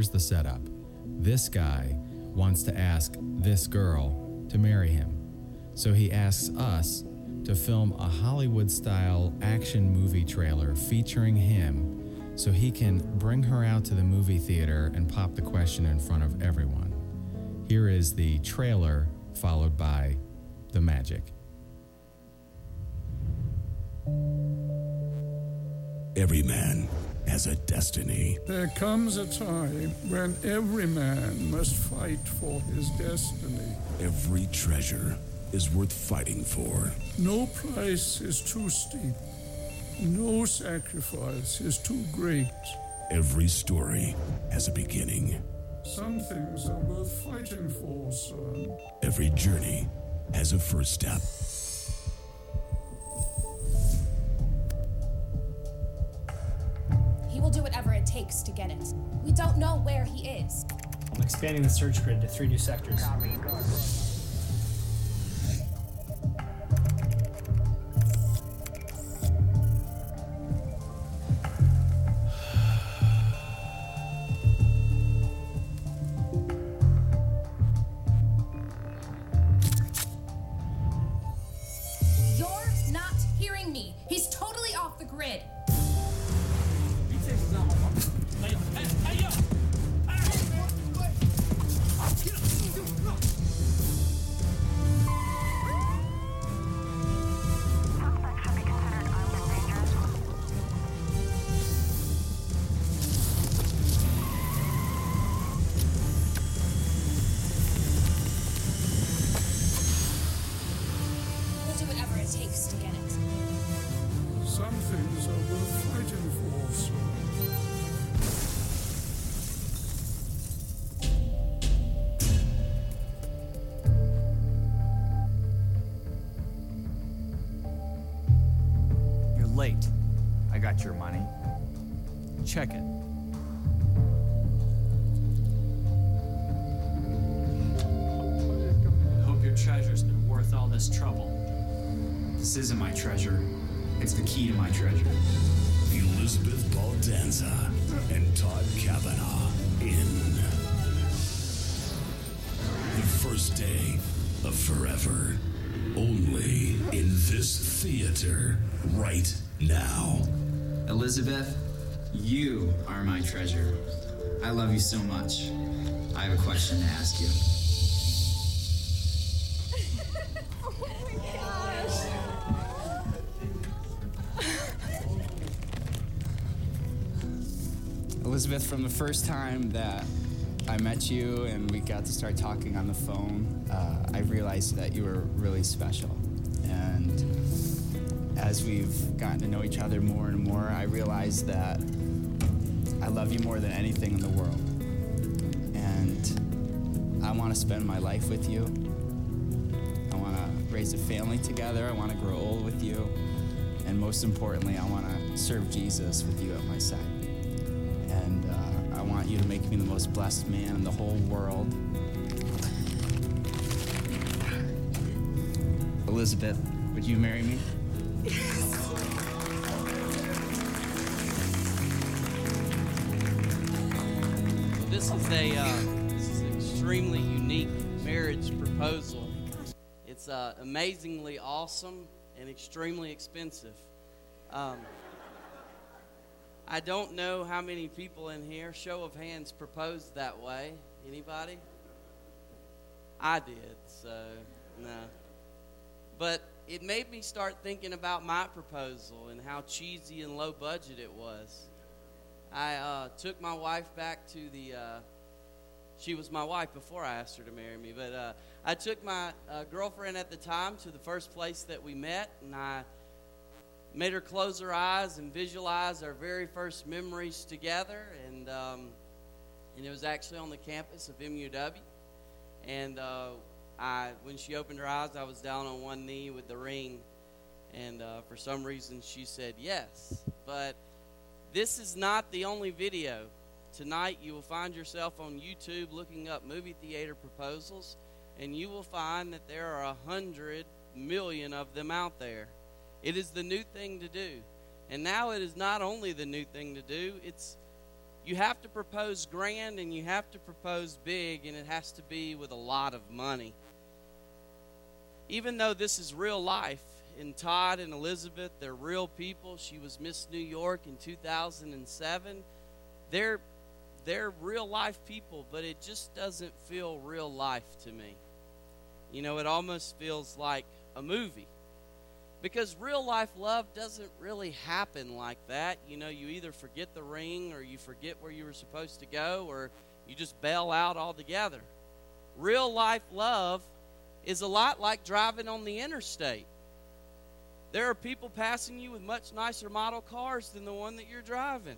here's the setup this guy wants to ask this girl to marry him. So he asks us to film a Hollywood style action movie trailer featuring him so he can bring her out to the movie theater and pop the question in front of everyone. Here is the trailer, followed by the magic. Every man has a destiny. There comes a time when every man must fight for his destiny. Every treasure is worth fighting for. No price is too steep. No sacrifice is too great. Every story has a beginning. Some things are worth fighting for, son. Every journey has a first step. Takes to get it. We don't know where he is. I'm expanding the search grid to three new sectors. Late. I got your money. Check it. Hope your treasure's been worth all this trouble. This isn't my treasure. It's the key to my treasure. Elizabeth Baldanza and Todd Kavanaugh in the first day of forever. Only in this theater right now. Elizabeth, you are my treasure. I love you so much. I have a question to ask you. Elizabeth, from the first time that I met you and we got to start talking on the phone, uh, I realized that you were really special. As we've gotten to know each other more and more, I realized that I love you more than anything in the world. And I want to spend my life with you. I want to raise a family together. I want to grow old with you. And most importantly, I want to serve Jesus with you at my side. And uh, I want you to make me the most blessed man in the whole world. Elizabeth, would you marry me? This is a uh, this is an extremely unique marriage proposal. It's uh, amazingly awesome and extremely expensive. Um, I don't know how many people in here, show of hands, proposed that way. Anybody? I did, so no. But it made me start thinking about my proposal and how cheesy and low budget it was. I uh, took my wife back to the. Uh, she was my wife before I asked her to marry me, but uh, I took my uh, girlfriend at the time to the first place that we met, and I made her close her eyes and visualize our very first memories together. And um, and it was actually on the campus of MUW. And uh, I, when she opened her eyes, I was down on one knee with the ring, and uh, for some reason she said yes. But this is not the only video. Tonight you will find yourself on YouTube looking up movie theater proposals, and you will find that there are a hundred million of them out there. It is the new thing to do. And now it is not only the new thing to do, it's you have to propose grand and you have to propose big, and it has to be with a lot of money. Even though this is real life, and Todd and Elizabeth, they're real people. She was Miss New York in 2007. They're they're real life people, but it just doesn't feel real life to me. You know, it almost feels like a movie. Because real life love doesn't really happen like that. You know, you either forget the ring or you forget where you were supposed to go or you just bail out altogether. Real life love is a lot like driving on the interstate. There are people passing you with much nicer model cars than the one that you're driving.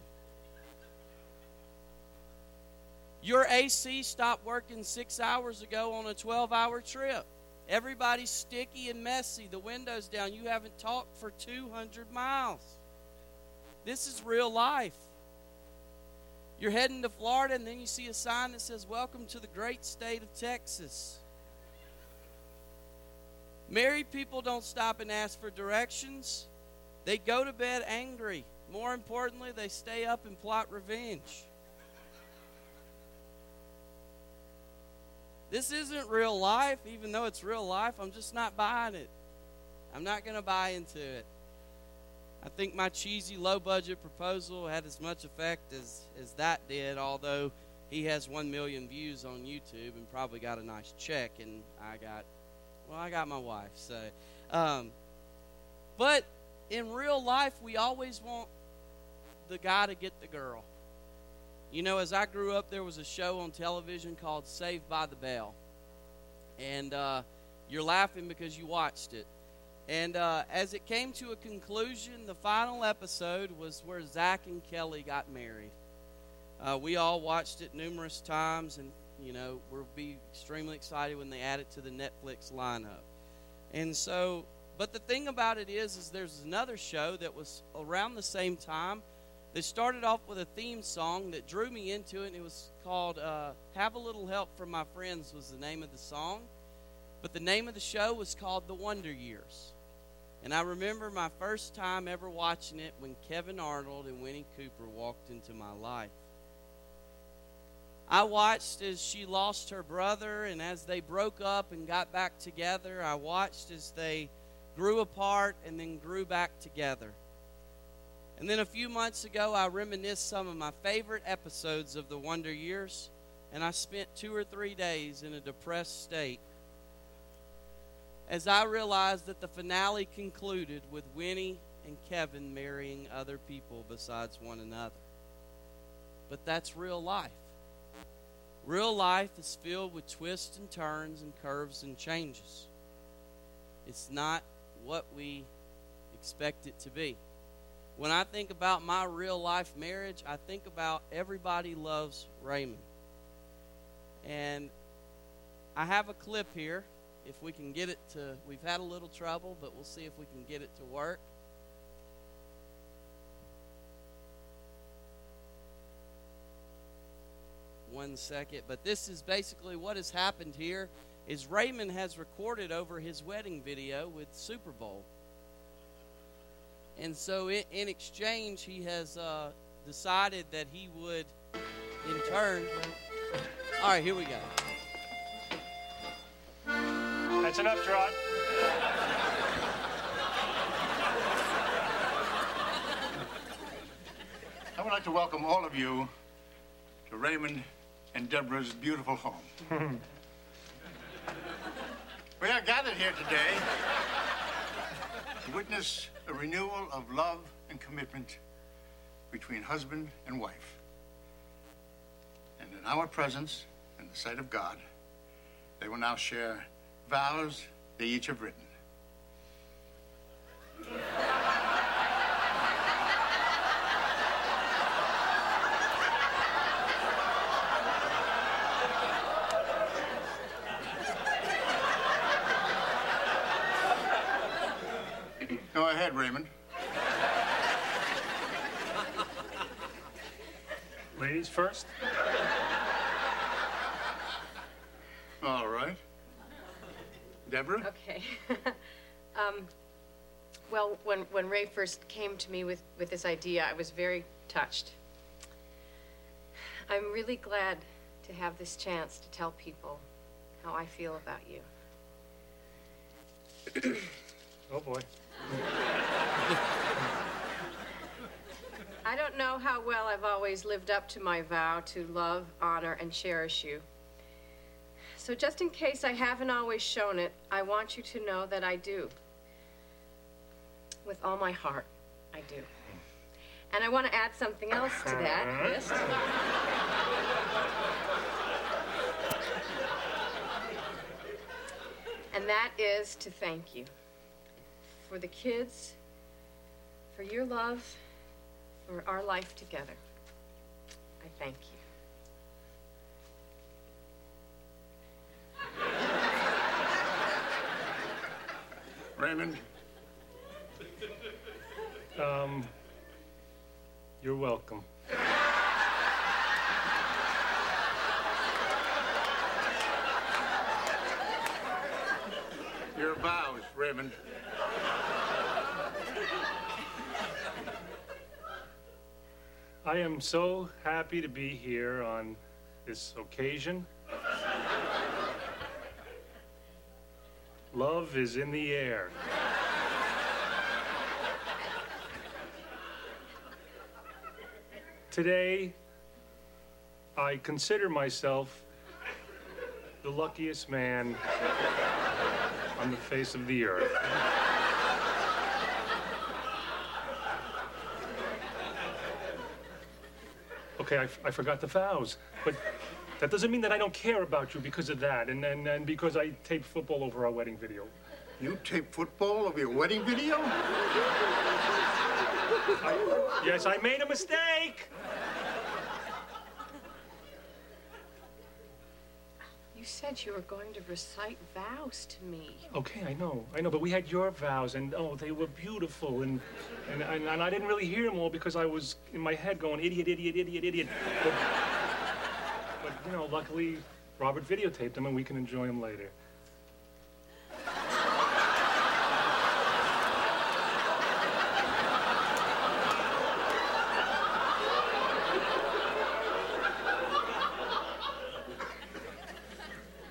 Your AC stopped working six hours ago on a 12 hour trip. Everybody's sticky and messy. The window's down. You haven't talked for 200 miles. This is real life. You're heading to Florida, and then you see a sign that says, Welcome to the great state of Texas. Married people don't stop and ask for directions. They go to bed angry. More importantly, they stay up and plot revenge. This isn't real life, even though it's real life. I'm just not buying it. I'm not going to buy into it. I think my cheesy low budget proposal had as much effect as, as that did, although he has 1 million views on YouTube and probably got a nice check, and I got, well, I got my wife. So, um, but in real life, we always want the guy to get the girl. You know, as I grew up, there was a show on television called Saved by the Bell. And uh, you're laughing because you watched it. And uh, as it came to a conclusion, the final episode was where Zach and Kelly got married. Uh, we all watched it numerous times, and, you know, we'll be extremely excited when they add it to the Netflix lineup. And so, but the thing about it is, is there's another show that was around the same time they started off with a theme song that drew me into it, and it was called uh, Have a Little Help from My Friends, was the name of the song. But the name of the show was called The Wonder Years. And I remember my first time ever watching it when Kevin Arnold and Winnie Cooper walked into my life. I watched as she lost her brother, and as they broke up and got back together, I watched as they grew apart and then grew back together. And then a few months ago, I reminisced some of my favorite episodes of the Wonder Years, and I spent two or three days in a depressed state as I realized that the finale concluded with Winnie and Kevin marrying other people besides one another. But that's real life. Real life is filled with twists and turns and curves and changes. It's not what we expect it to be. When I think about my real life marriage, I think about everybody loves Raymond. And I have a clip here. If we can get it to, we've had a little trouble, but we'll see if we can get it to work. One second. But this is basically what has happened here is Raymond has recorded over his wedding video with Super Bowl. And so, in, in exchange, he has uh, decided that he would, in turn. All right, here we go. That's enough, Trot. I would like to welcome all of you to Raymond and Deborah's beautiful home. we are gathered here today to witness a renewal of love and commitment between husband and wife. And in our presence, in the sight of God, they will now share vows they each have written. Go ahead, Raymond. Ladies first. All right. Deborah? Okay. um, well, when, when Ray first came to me with, with this idea, I was very touched. I'm really glad to have this chance to tell people how I feel about you. Oh boy. I don't know how well I've always lived up to my vow to love, honor, and cherish you. So, just in case I haven't always shown it, I want you to know that I do. With all my heart, I do. And I want to add something else to that list. And that is to thank you for the kids, for your love, for our life together. I thank you. Raymond, Um, you're welcome. your vows, Raymond. I am so happy to be here on this occasion. Love is in the air. Today, I consider myself the luckiest man on the face of the earth. Okay, I, f- I forgot the vows, but that doesn't mean that I don't care about you because of that, and, and, and because I taped football over our wedding video. You taped football over your wedding video? Yes, I made a mistake. You said you were going to recite vows to me. Okay, I know, I know, but we had your vows, and oh, they were beautiful, and and, and, and I didn't really hear them all because I was in my head going idiot, idiot, idiot, idiot. But, but you know, luckily, Robert videotaped them, and we can enjoy them later.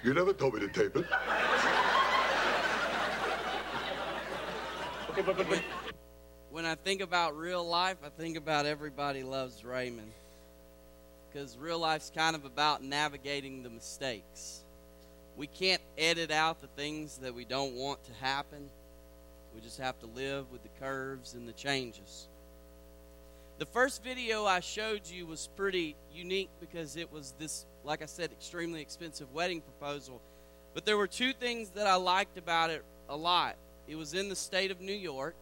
You never told me to tape it. Okay, but but but. When I think about real life, I think about everybody loves Raymond. Because real life's kind of about navigating the mistakes. We can't edit out the things that we don't want to happen. We just have to live with the curves and the changes. The first video I showed you was pretty unique because it was this, like I said, extremely expensive wedding proposal. But there were two things that I liked about it a lot. It was in the state of New York.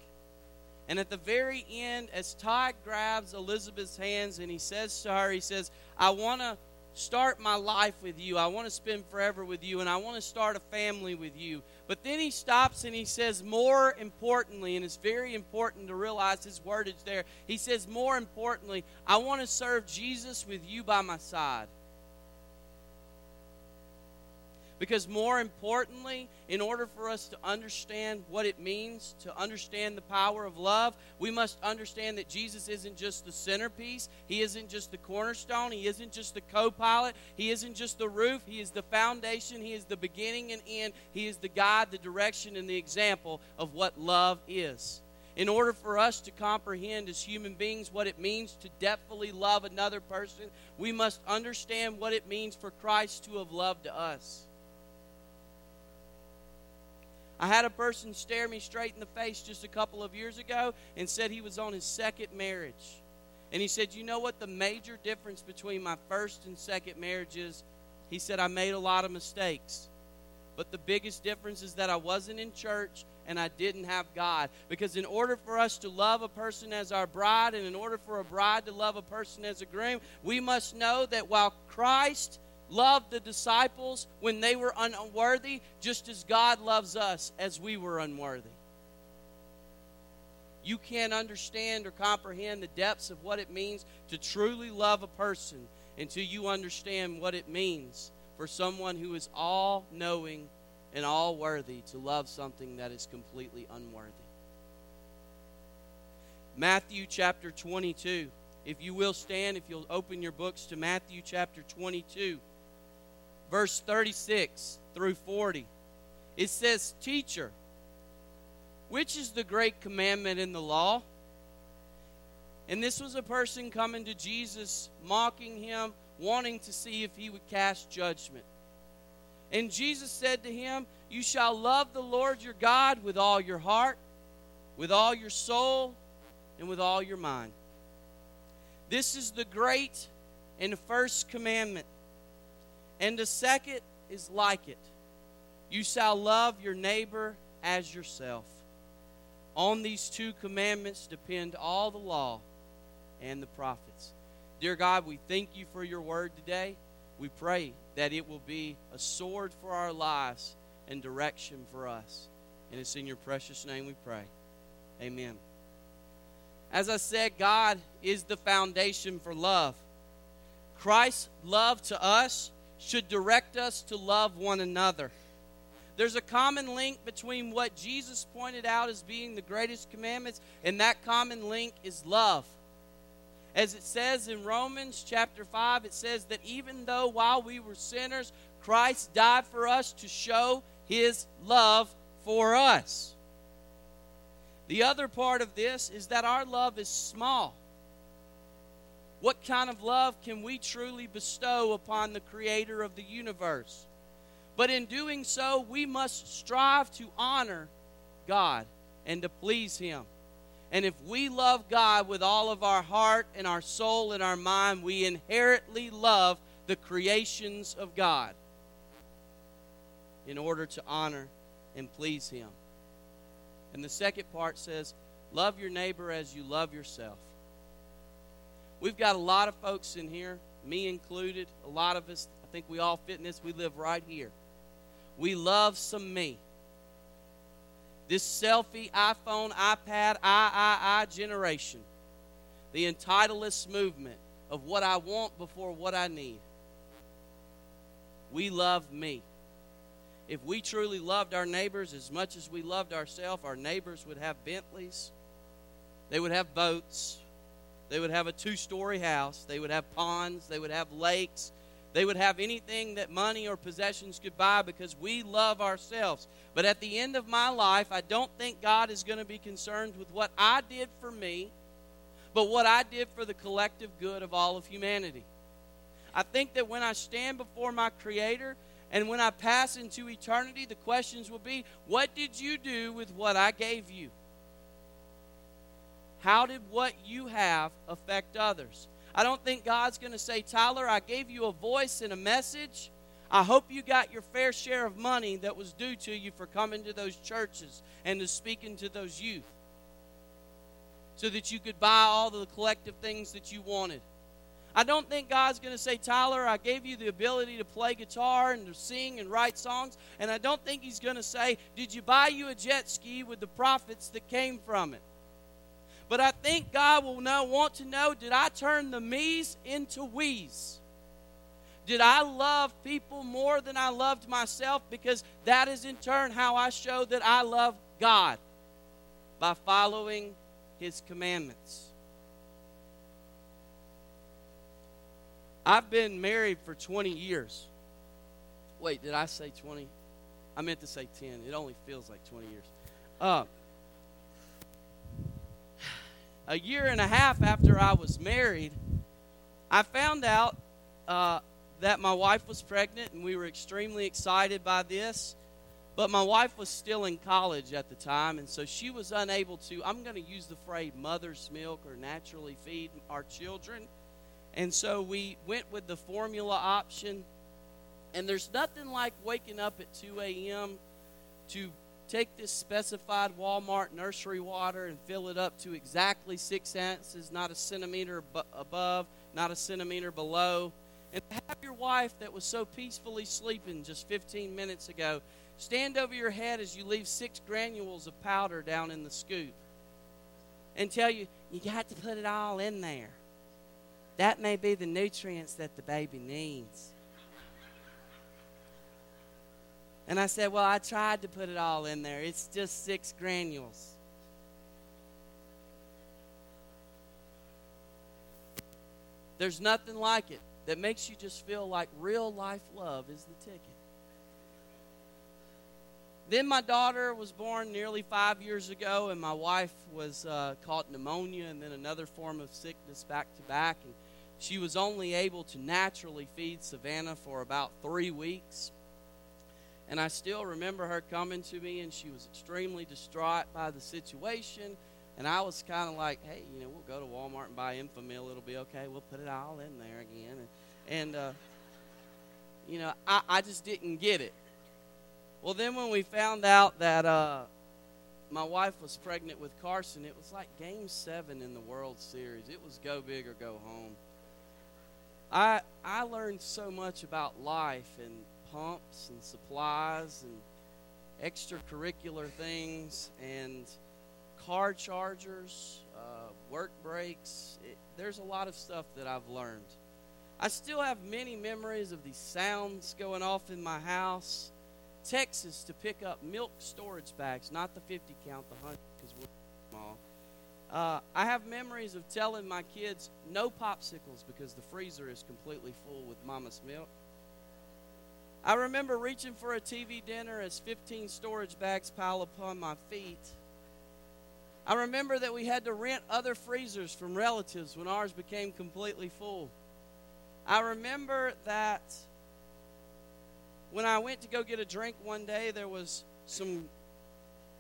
And at the very end, as Todd grabs Elizabeth's hands and he says to her, he says, I want to start my life with you. I want to spend forever with you, and I want to start a family with you. But then he stops and he says, more importantly, and it's very important to realize his wordage there. He says, more importantly, I want to serve Jesus with you by my side. Because, more importantly, in order for us to understand what it means to understand the power of love, we must understand that Jesus isn't just the centerpiece. He isn't just the cornerstone. He isn't just the co pilot. He isn't just the roof. He is the foundation. He is the beginning and end. He is the guide, the direction, and the example of what love is. In order for us to comprehend as human beings what it means to depthfully love another person, we must understand what it means for Christ to have loved us. I had a person stare me straight in the face just a couple of years ago and said he was on his second marriage. And he said, You know what the major difference between my first and second marriage is? He said, I made a lot of mistakes. But the biggest difference is that I wasn't in church and I didn't have God. Because in order for us to love a person as our bride, and in order for a bride to love a person as a groom, we must know that while Christ loved the disciples when they were unworthy, just as God loves us as we were unworthy. You can't understand or comprehend the depths of what it means to truly love a person until you understand what it means for someone who is all knowing and all worthy to love something that is completely unworthy. Matthew chapter 22 If you will stand, if you'll open your books to Matthew chapter 22, verse 36 through 40, it says, Teacher, which is the great commandment in the law? And this was a person coming to Jesus, mocking him, wanting to see if he would cast judgment. And Jesus said to him, You shall love the Lord your God with all your heart, with all your soul, and with all your mind. This is the great and first commandment. And the second is like it You shall love your neighbor as yourself. On these two commandments depend all the law and the prophets. Dear God, we thank you for your word today. We pray that it will be a sword for our lives and direction for us. And it's in your precious name we pray. Amen. As I said, God is the foundation for love. Christ's love to us should direct us to love one another. There's a common link between what Jesus pointed out as being the greatest commandments, and that common link is love. As it says in Romans chapter 5, it says that even though while we were sinners, Christ died for us to show his love for us. The other part of this is that our love is small. What kind of love can we truly bestow upon the Creator of the universe? But in doing so, we must strive to honor God and to please Him. And if we love God with all of our heart and our soul and our mind, we inherently love the creations of God in order to honor and please Him. And the second part says, Love your neighbor as you love yourself. We've got a lot of folks in here, me included, a lot of us, I think we all fit in this, we live right here. We love some me. This selfie, iPhone, iPad, I, I, I generation. The entitledist movement of what I want before what I need. We love me. If we truly loved our neighbors as much as we loved ourselves, our neighbors would have Bentleys, they would have boats, they would have a two story house, they would have ponds, they would have lakes, they would have anything that money or possessions could buy because we love ourselves. But at the end of my life, I don't think God is going to be concerned with what I did for me, but what I did for the collective good of all of humanity. I think that when I stand before my Creator and when I pass into eternity, the questions will be what did you do with what I gave you? How did what you have affect others? I don't think God's going to say, Tyler, I gave you a voice and a message. I hope you got your fair share of money that was due to you for coming to those churches and to speaking to those youth so that you could buy all the collective things that you wanted. I don't think God's going to say, Tyler, I gave you the ability to play guitar and to sing and write songs. And I don't think He's going to say, Did you buy you a jet ski with the profits that came from it? But I think God will now want to know did I turn the me's into we's? Did I love people more than I loved myself? Because that is in turn how I show that I love God by following His commandments. I've been married for 20 years. Wait, did I say 20? I meant to say 10. It only feels like 20 years. Uh, a year and a half after I was married, I found out uh, that my wife was pregnant, and we were extremely excited by this. But my wife was still in college at the time, and so she was unable to, I'm going to use the phrase mother's milk or naturally feed our children. And so we went with the formula option. And there's nothing like waking up at 2 a.m. to take this specified Walmart nursery water and fill it up to exactly six ounces, not a centimeter above, not a centimeter below. And have your wife that was so peacefully sleeping just 15 minutes ago stand over your head as you leave six granules of powder down in the scoop and tell you, you got to put it all in there. That may be the nutrients that the baby needs. And I said, Well, I tried to put it all in there. It's just six granules. There's nothing like it that makes you just feel like real life love is the ticket. Then my daughter was born nearly five years ago, and my wife was uh, caught pneumonia and then another form of sickness back to back. And she was only able to naturally feed Savannah for about three weeks. And I still remember her coming to me, and she was extremely distraught by the situation. And I was kind of like, hey, you know, we'll go to Walmart and buy Enfamil. It'll be okay. We'll put it all in there again. And, and uh, you know, I, I just didn't get it. Well, then when we found out that uh, my wife was pregnant with Carson, it was like game seven in the World Series. It was go big or go home. I, I learned so much about life and pumps and supplies and extracurricular things and car chargers, uh, work breaks. It, there's a lot of stuff that I've learned. I still have many memories of these sounds going off in my house. Texas to pick up milk storage bags, not the 50 count, the 100 because we're small. Uh, I have memories of telling my kids no popsicles because the freezer is completely full with mama's milk. I remember reaching for a TV dinner as 15 storage bags pile upon my feet. I remember that we had to rent other freezers from relatives when ours became completely full. I remember that when I went to go get a drink one day, there was some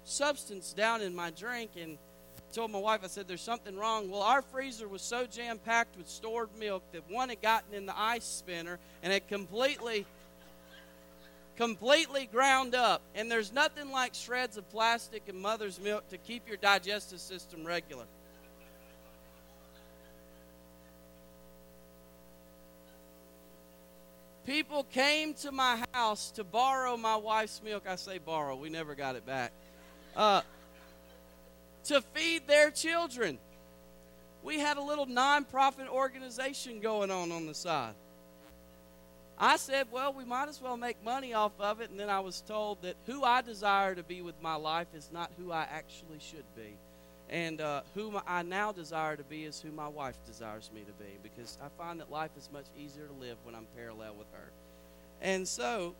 substance down in my drink, and I told my wife, I said, There's something wrong. Well, our freezer was so jam packed with stored milk that one had gotten in the ice spinner and it completely completely ground up. And there's nothing like shreds of plastic and mother's milk to keep your digestive system regular. People came to my house to borrow my wife's milk. I say borrow, we never got it back. Uh, to feed their children. We had a little nonprofit organization going on on the side. I said, well, we might as well make money off of it. And then I was told that who I desire to be with my life is not who I actually should be. And uh, who I now desire to be is who my wife desires me to be because I find that life is much easier to live when I'm parallel with her. And so,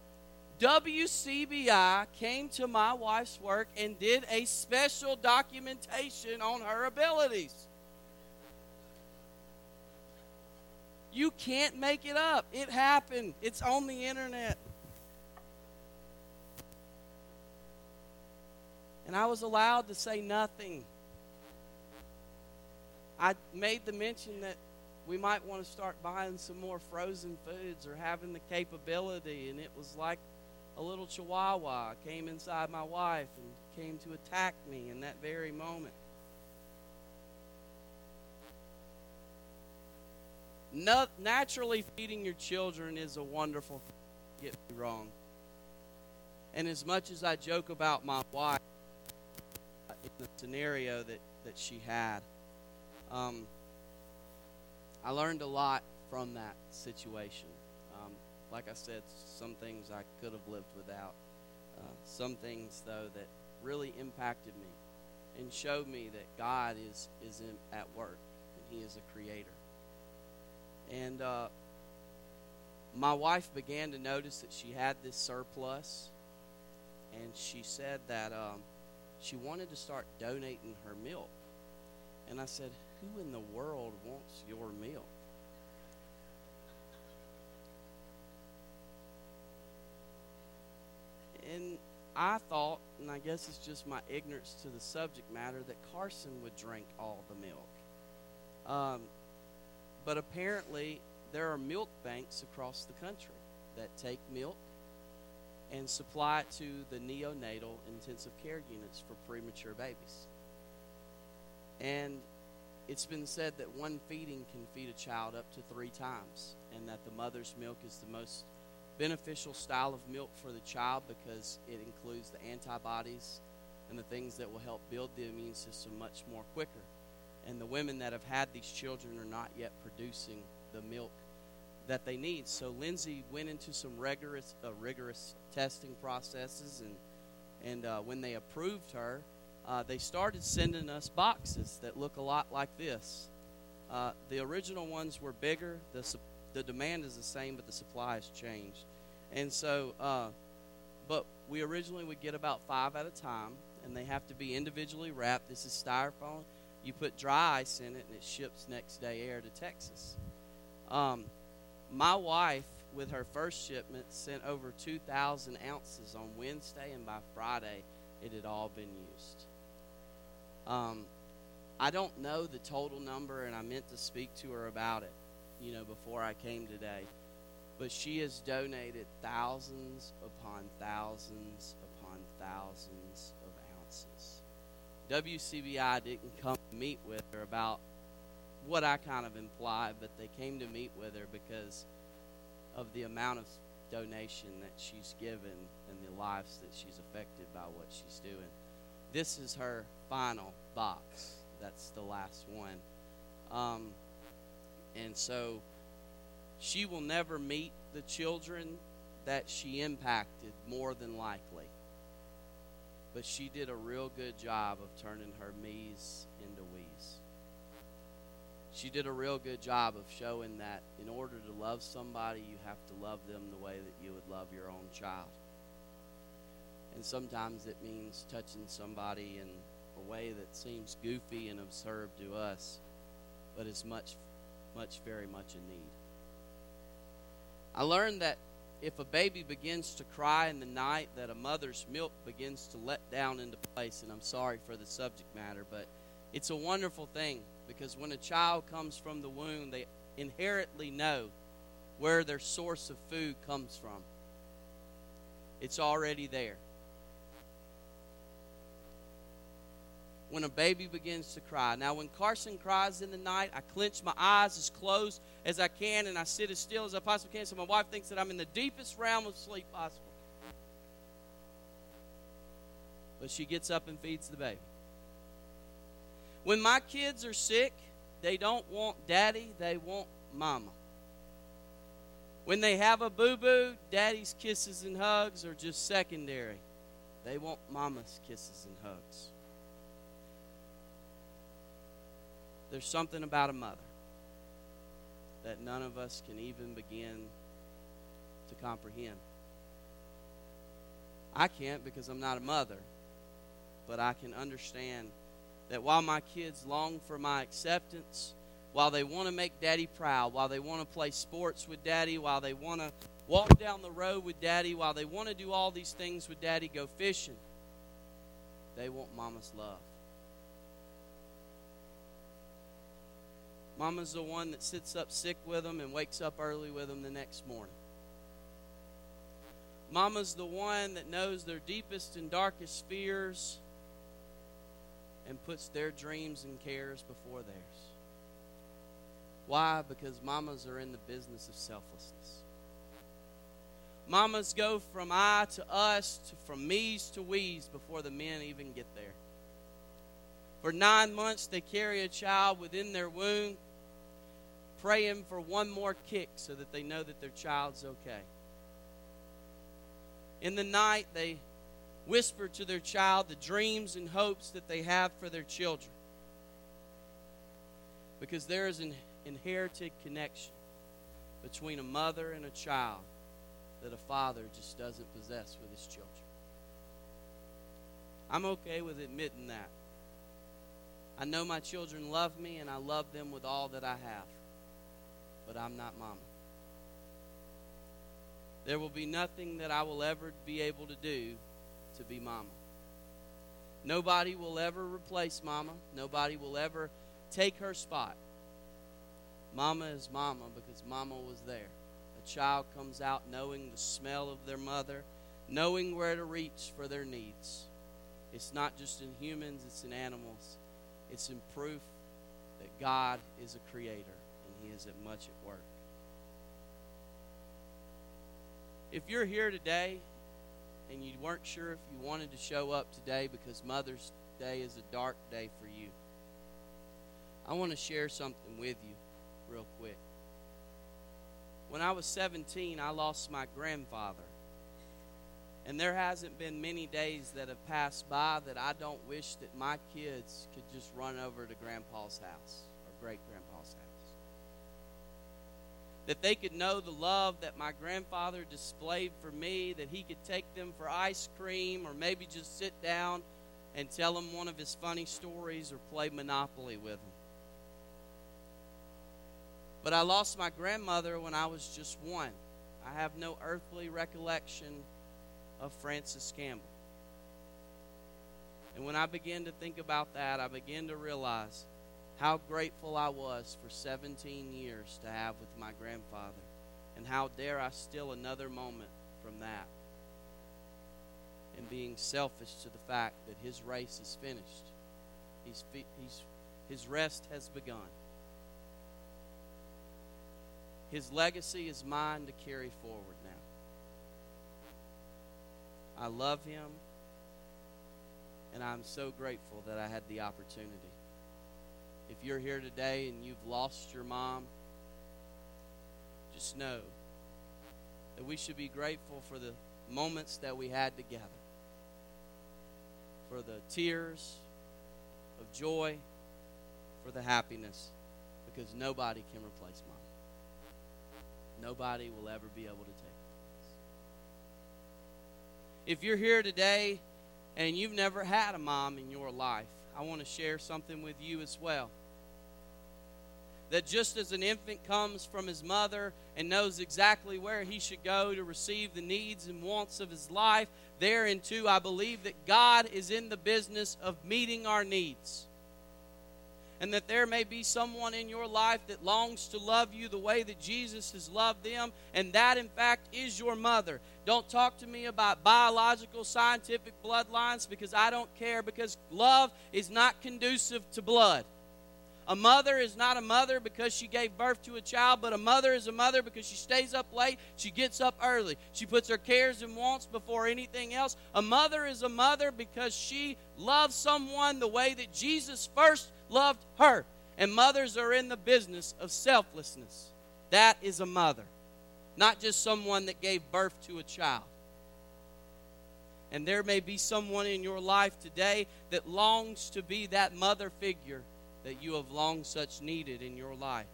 WCBI came to my wife's work and did a special documentation on her abilities. You can't make it up. It happened. It's on the internet. And I was allowed to say nothing. I made the mention that we might want to start buying some more frozen foods or having the capability. And it was like a little chihuahua came inside my wife and came to attack me in that very moment. No, naturally, feeding your children is a wonderful thing. Get me wrong. And as much as I joke about my wife in the scenario that, that she had, um, I learned a lot from that situation. Um, like I said, some things I could have lived without. Uh, some things, though, that really impacted me and showed me that God is, is in, at work and He is a creator. And uh, my wife began to notice that she had this surplus, and she said that um, she wanted to start donating her milk. And I said, Who in the world wants your milk? And I thought, and I guess it's just my ignorance to the subject matter, that Carson would drink all the milk. Um, but apparently, there are milk banks across the country that take milk and supply it to the neonatal intensive care units for premature babies. And it's been said that one feeding can feed a child up to three times, and that the mother's milk is the most beneficial style of milk for the child because it includes the antibodies and the things that will help build the immune system much more quicker. And the women that have had these children are not yet producing the milk that they need. So Lindsay went into some rigorous, uh, rigorous testing processes, and and uh, when they approved her, uh, they started sending us boxes that look a lot like this. Uh, the original ones were bigger. The, sup- the demand is the same, but the supply has changed. And so, uh, but we originally would get about five at a time, and they have to be individually wrapped. This is styrofoam. You put dry ice in it, and it ships next day air to Texas. Um, my wife, with her first shipment, sent over 2,000 ounces on Wednesday, and by Friday, it had all been used. Um, I don't know the total number, and I meant to speak to her about it, you know, before I came today. But she has donated thousands upon thousands upon thousands. WCBI didn't come to meet with her about what I kind of implied, but they came to meet with her because of the amount of donation that she's given and the lives that she's affected by what she's doing. This is her final box. That's the last one. Um, and so she will never meet the children that she impacted, more than likely. But she did a real good job of turning her me's into we's. She did a real good job of showing that in order to love somebody, you have to love them the way that you would love your own child. And sometimes it means touching somebody in a way that seems goofy and absurd to us, but is much, much, very much a need. I learned that if a baby begins to cry in the night, that a mother's milk begins to let down into place. And I'm sorry for the subject matter, but it's a wonderful thing because when a child comes from the womb, they inherently know where their source of food comes from. It's already there. When a baby begins to cry. Now, when Carson cries in the night, I clench my eyes as close as I can and I sit as still as I possibly can so my wife thinks that I'm in the deepest realm of sleep possible. But she gets up and feeds the baby. When my kids are sick, they don't want daddy, they want mama. When they have a boo boo, daddy's kisses and hugs are just secondary. They want mama's kisses and hugs. There's something about a mother that none of us can even begin to comprehend. I can't because I'm not a mother, but I can understand that while my kids long for my acceptance, while they want to make daddy proud, while they want to play sports with daddy, while they want to walk down the road with daddy, while they want to do all these things with daddy, go fishing, they want mama's love. Mama's the one that sits up sick with them and wakes up early with them the next morning. Mama's the one that knows their deepest and darkest fears and puts their dreams and cares before theirs. Why? Because mamas are in the business of selflessness. Mamas go from I to us, to from me's to we's before the men even get there. For nine months, they carry a child within their womb praying for one more kick so that they know that their child's okay. In the night, they whisper to their child the dreams and hopes that they have for their children. Because there is an inherited connection between a mother and a child that a father just doesn't possess with his children. I'm okay with admitting that. I know my children love me and I love them with all that I have but I'm not mama. There will be nothing that I will ever be able to do to be mama. Nobody will ever replace mama. Nobody will ever take her spot. Mama is mama because mama was there. A child comes out knowing the smell of their mother, knowing where to reach for their needs. It's not just in humans, it's in animals. It's in proof that God is a creator he is at much at work. If you're here today and you weren't sure if you wanted to show up today because Mother's Day is a dark day for you, I want to share something with you real quick. When I was 17, I lost my grandfather. And there hasn't been many days that have passed by that I don't wish that my kids could just run over to grandpa's house or great grandpa's house. That they could know the love that my grandfather displayed for me, that he could take them for ice cream or maybe just sit down and tell them one of his funny stories or play Monopoly with them. But I lost my grandmother when I was just one. I have no earthly recollection of Francis Campbell. And when I began to think about that, I began to realize how grateful I was for 17 years to have with my grandfather. And how dare I steal another moment from that. And being selfish to the fact that his race is finished. He's, he's, his rest has begun. His legacy is mine to carry forward now. I love him, and I'm so grateful that I had the opportunity. If you're here today and you've lost your mom, just know that we should be grateful for the moments that we had together, for the tears of joy, for the happiness, because nobody can replace mom. Nobody will ever be able to take it. If you're here today and you've never had a mom in your life, I want to share something with you as well. That just as an infant comes from his mother and knows exactly where he should go to receive the needs and wants of his life, therein too, I believe that God is in the business of meeting our needs and that there may be someone in your life that longs to love you the way that Jesus has loved them, and that in fact is your mother. Don't talk to me about biological, scientific bloodlines because I don't care, because love is not conducive to blood. A mother is not a mother because she gave birth to a child, but a mother is a mother because she stays up late, she gets up early, she puts her cares and wants before anything else. A mother is a mother because she loves someone the way that Jesus first loved her. And mothers are in the business of selflessness. That is a mother, not just someone that gave birth to a child. And there may be someone in your life today that longs to be that mother figure that you have long such needed in your life.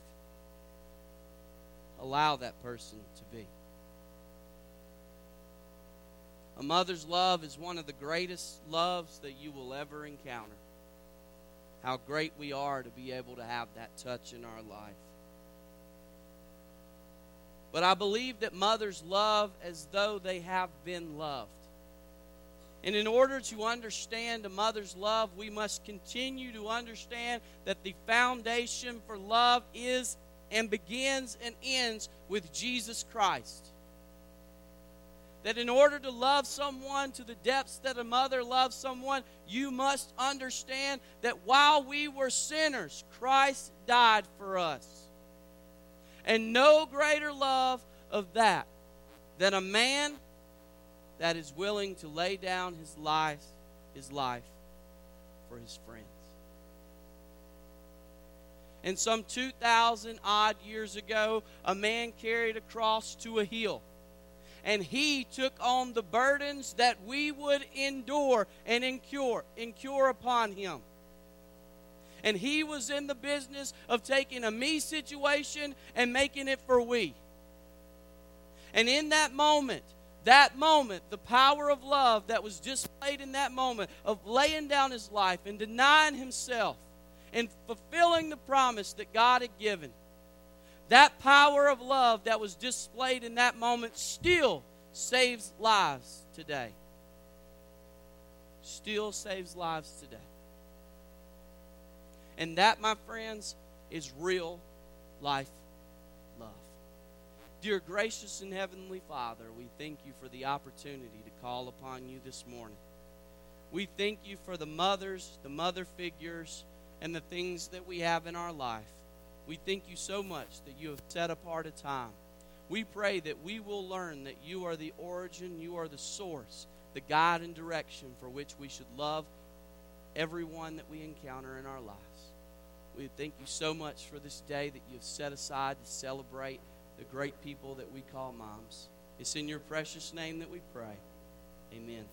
Allow that person to be. A mother's love is one of the greatest loves that you will ever encounter how great we are to be able to have that touch in our life. But I believe that mothers love as though they have been loved. And in order to understand a mother's love, we must continue to understand that the foundation for love is and begins and ends with Jesus Christ that in order to love someone to the depths that a mother loves someone, you must understand that while we were sinners, Christ died for us. And no greater love of that than a man that is willing to lay down his life, his life for his friends. And some 2,000 odd years ago, a man carried a cross to a hill and he took on the burdens that we would endure and incur, incur upon him. And he was in the business of taking a me situation and making it for we. And in that moment, that moment, the power of love that was displayed in that moment of laying down his life and denying himself and fulfilling the promise that God had given that power of love that was displayed in that moment still saves lives today. Still saves lives today. And that, my friends, is real life. Dear gracious and heavenly Father, we thank you for the opportunity to call upon you this morning. We thank you for the mothers, the mother figures, and the things that we have in our life. We thank you so much that you have set apart a time. We pray that we will learn that you are the origin, you are the source, the guide and direction for which we should love everyone that we encounter in our lives. We thank you so much for this day that you have set aside to celebrate the great people that we call moms. It's in your precious name that we pray. Amen.